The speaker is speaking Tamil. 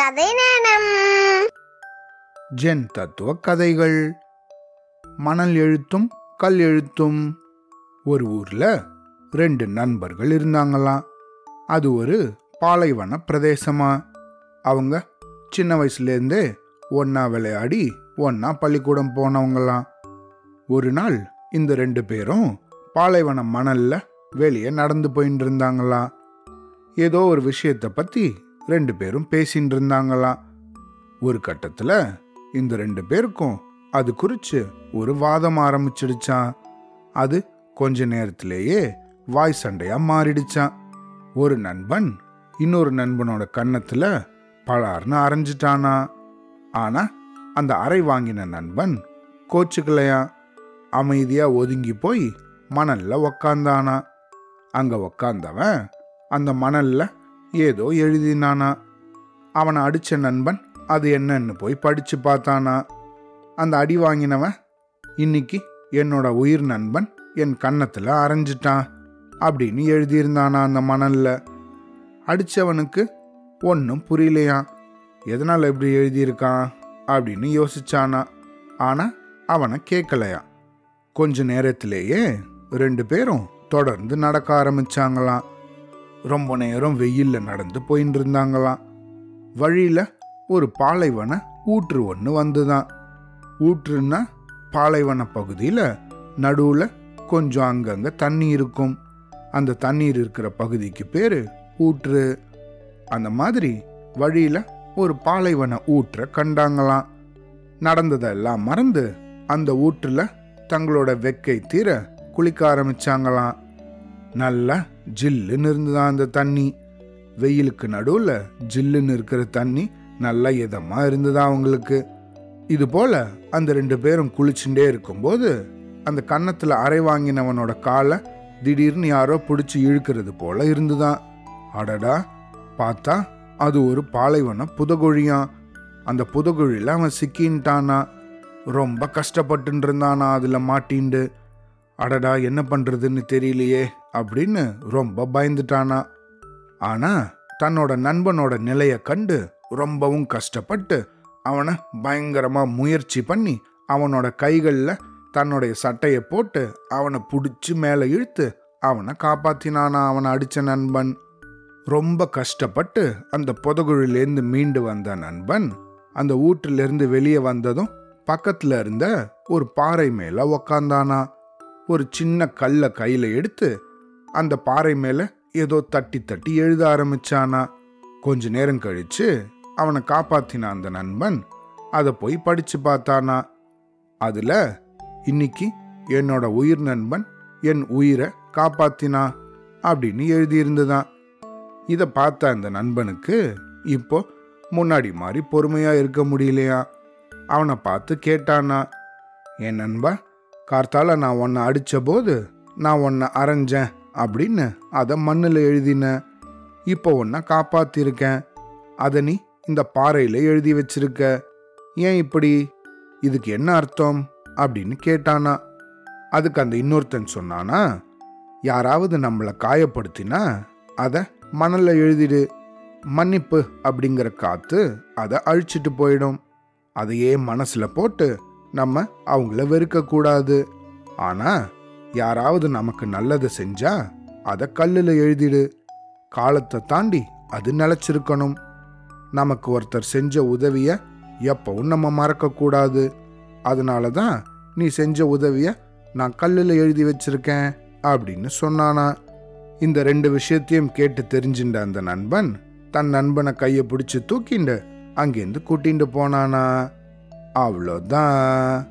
கதை நேரம் ஜென் தத்துவ கதைகள். மணல் எழுத்தும் கல் எழுத்தும். ஒரு ஊர்ல ரெண்டு நண்பர்கள் இருந்தாங்களாம் அது ஒரு பாலைவன பிரதேசமா. அவங்க சின்ன வயசுலேருந்தே ஒன்னா விளையாடி ஒன்னா பள்ளிக்கூடம் போனவங்களாம் ஒரு நாள் இந்த ரெண்டு பேரும் பாலைவன மணல்ல வெளியே நடந்து போயின்னு இருந்தாங்களாம் ஏதோ ஒரு விஷயத்தை பத்தி ரெண்டு பேரும் பேசின்னு இருந்தாங்களாம் ஒரு கட்டத்தில் இந்த ரெண்டு பேருக்கும் அது குறித்து ஒரு வாதம் ஆரம்பிச்சிடுச்சான் அது கொஞ்ச நேரத்திலேயே வாய் சண்டையாக மாறிடுச்சான் ஒரு நண்பன் இன்னொரு நண்பனோட கன்னத்தில் பலார்னு அரைஞ்சிட்டானா ஆனா அந்த அறை வாங்கின நண்பன் கோச்சுக்கலையா அமைதியா ஒதுங்கி போய் மணல்ல உக்காந்தானா அங்க உக்காந்தவன் அந்த மணல்ல ஏதோ எழுதினானா. அவனை அடிச்ச நண்பன் அது என்னன்னு போய் படிச்சு பார்த்தானா. அந்த அடி வாங்கினவன் இன்னைக்கு என்னோட உயிர் நண்பன் என் கன்னத்தில் அரைஞ்சிட்டான் அப்படின்னு எழுதியிருந்தானா அந்த மணலில். அடித்தவனுக்கு ஒன்றும் புரியலையா. எதனால் இப்படி எழுதியிருக்கான்? அப்படின்னு யோசிச்சானா. ஆனால் அவனை கேட்கலையா கொஞ்ச நேரத்திலேயே ரெண்டு பேரும் தொடர்ந்து நடக்க ஆரம்பிச்சாங்களாம். ரொம்ப நேரம் வெயிலில் நடந்து போயின்னு இருந்தாங்களாம் வழியில் ஒரு பாலைவன ஊற்று ஒன்று வந்துதான். ஊற்றுன்னா பாலைவன பகுதியில் நடுவில் கொஞ்சம் அங்கங்கே தண்ணி இருக்கும். அந்த தண்ணீர் இருக்கிற பகுதிக்கு பேர் ஊற்று. அந்த மாதிரி வழியில் ஒரு பாலைவன ஊற்றை கண்டாங்களாம். நடந்ததெல்லாம் மறந்து அந்த ஊற்றுல தங்களோட வெக்கை தீர குளிக்க ஆரம்பிச்சாங்களாம். நல்லா ஜில்லுன்னு இருந்துதான் அந்த தண்ணி. வெயிலுக்கு நடுவில் ஜில்லுன்னு இருக்கிற தண்ணி நல்லா இதமாக இருந்ததா அவங்களுக்கு. இது போல அந்த ரெண்டு பேரும் குளிச்சுட்டே இருக்கும்போது அந்த கன்னத்தில் அரை வாங்கினவனோட காலை திடீர்னு யாரோ பிடிச்சி இழுக்கிறது போல இருந்துதான். அடடா பார்த்தா அது ஒரு பாலைவன புதகுழியாம் அந்த புதகுழியில அவன் சிக்கின்ட்டானா? ரொம்ப கஷ்டப்பட்டு இருந்தானா அதில் மாட்டின்ண்டு அடடா என்ன பண்ணுறதுன்னு தெரியலையே. அப்படின்னு ரொம்ப பயந்துட்டானா. ஆனா தன்னோட நண்பனோட நிலைய கண்டு ரொம்பவும் கஷ்டப்பட்டு அவனை பயங்கரமா முயற்சி பண்ணி அவனோட கைகளில் தன்னுடைய சட்டையை போட்டு அவனை பிடிச்சி மேலே இழுத்து அவனை காப்பாத்தினானா அவனை அடிச்ச நண்பன். ரொம்ப கஷ்டப்பட்டு அந்த புதகுழிலேருந்து மீண்டு வந்த நண்பன் அந்த ஊற்றிலிருந்து வெளியே வந்ததும் பக்கத்துல இருந்த ஒரு பாறை மேல உக்காந்தானா. ஒரு சின்ன கல்லை கையில எடுத்து அந்த பாறை மேல ஏதோ தட்டி தட்டி எழுத ஆரம்பிச்சானா. கொஞ்ச நேரம் கழிச்சு அவனை காப்பாத்தின அந்த நண்பன் அதை போய் படிச்சு பார்த்தானா. அதுல இன்னைக்கு என்னோட உயிர் நண்பன் என் உயிரை காப்பாத்தினா அப்படின்னு எழுதியிருந்துதான். இதை பார்த்த அந்த நண்பனுக்கு இப்போ முன்னாடி மாதிரி பொறுமையா இருக்க முடியலையா? அவனை பார்த்து கேட்டானா என் நண்பா கார்த்தால நான் உன்னை அடிச்ச போது நான் உன்னை அரைஞ்சேன். அப்படின்னு அதை மண்ணில் எழுதின. இப்போ ஒன்றா காப்பாத்திருக்கேன். அதை நீ இந்த பாறையில் எழுதி வச்சிருக்க. ஏன் இப்படி? இதுக்கு என்ன அர்த்தம்? அப்படின்னு கேட்டானா. அதுக்கு அந்த இன்னொருத்தன் சொன்னானா யாராவது நம்மளை காயப்படுத்தினா அதை மணலில் எழுதிடு. மன்னிப்பு அப்படிங்கிற காத்து அதை அழிச்சிட்டு போயிடும். அதையே மனசில் போட்டு நம்ம அவங்கள வெறுக்கக்கூடாது. ஆனால் யாராவது நமக்கு நல்லது செஞ்சா அதை கல்லில் எழுதிடு. காலத்தை தாண்டி அது நிலச்சிருக்கணும். நமக்கு ஒருத்தர் செஞ்ச உதவியை எப்பவும் நம்ம மறக்கக்கூடாது அதனால தான் நீ செஞ்ச உதவியை நான் கல்லில் எழுதி வச்சிருக்கேன் அப்படின்னு சொன்னானா. இந்த ரெண்டு விஷயத்தையும் கேட்டு தெரிஞ்சின்ற அந்த நண்பன் தன் நண்பனை கையை பிடிச்சி தூக்கிண்டு அங்கேருந்து கூட்டிகிட்டு போனானா. அவ்வளோதான்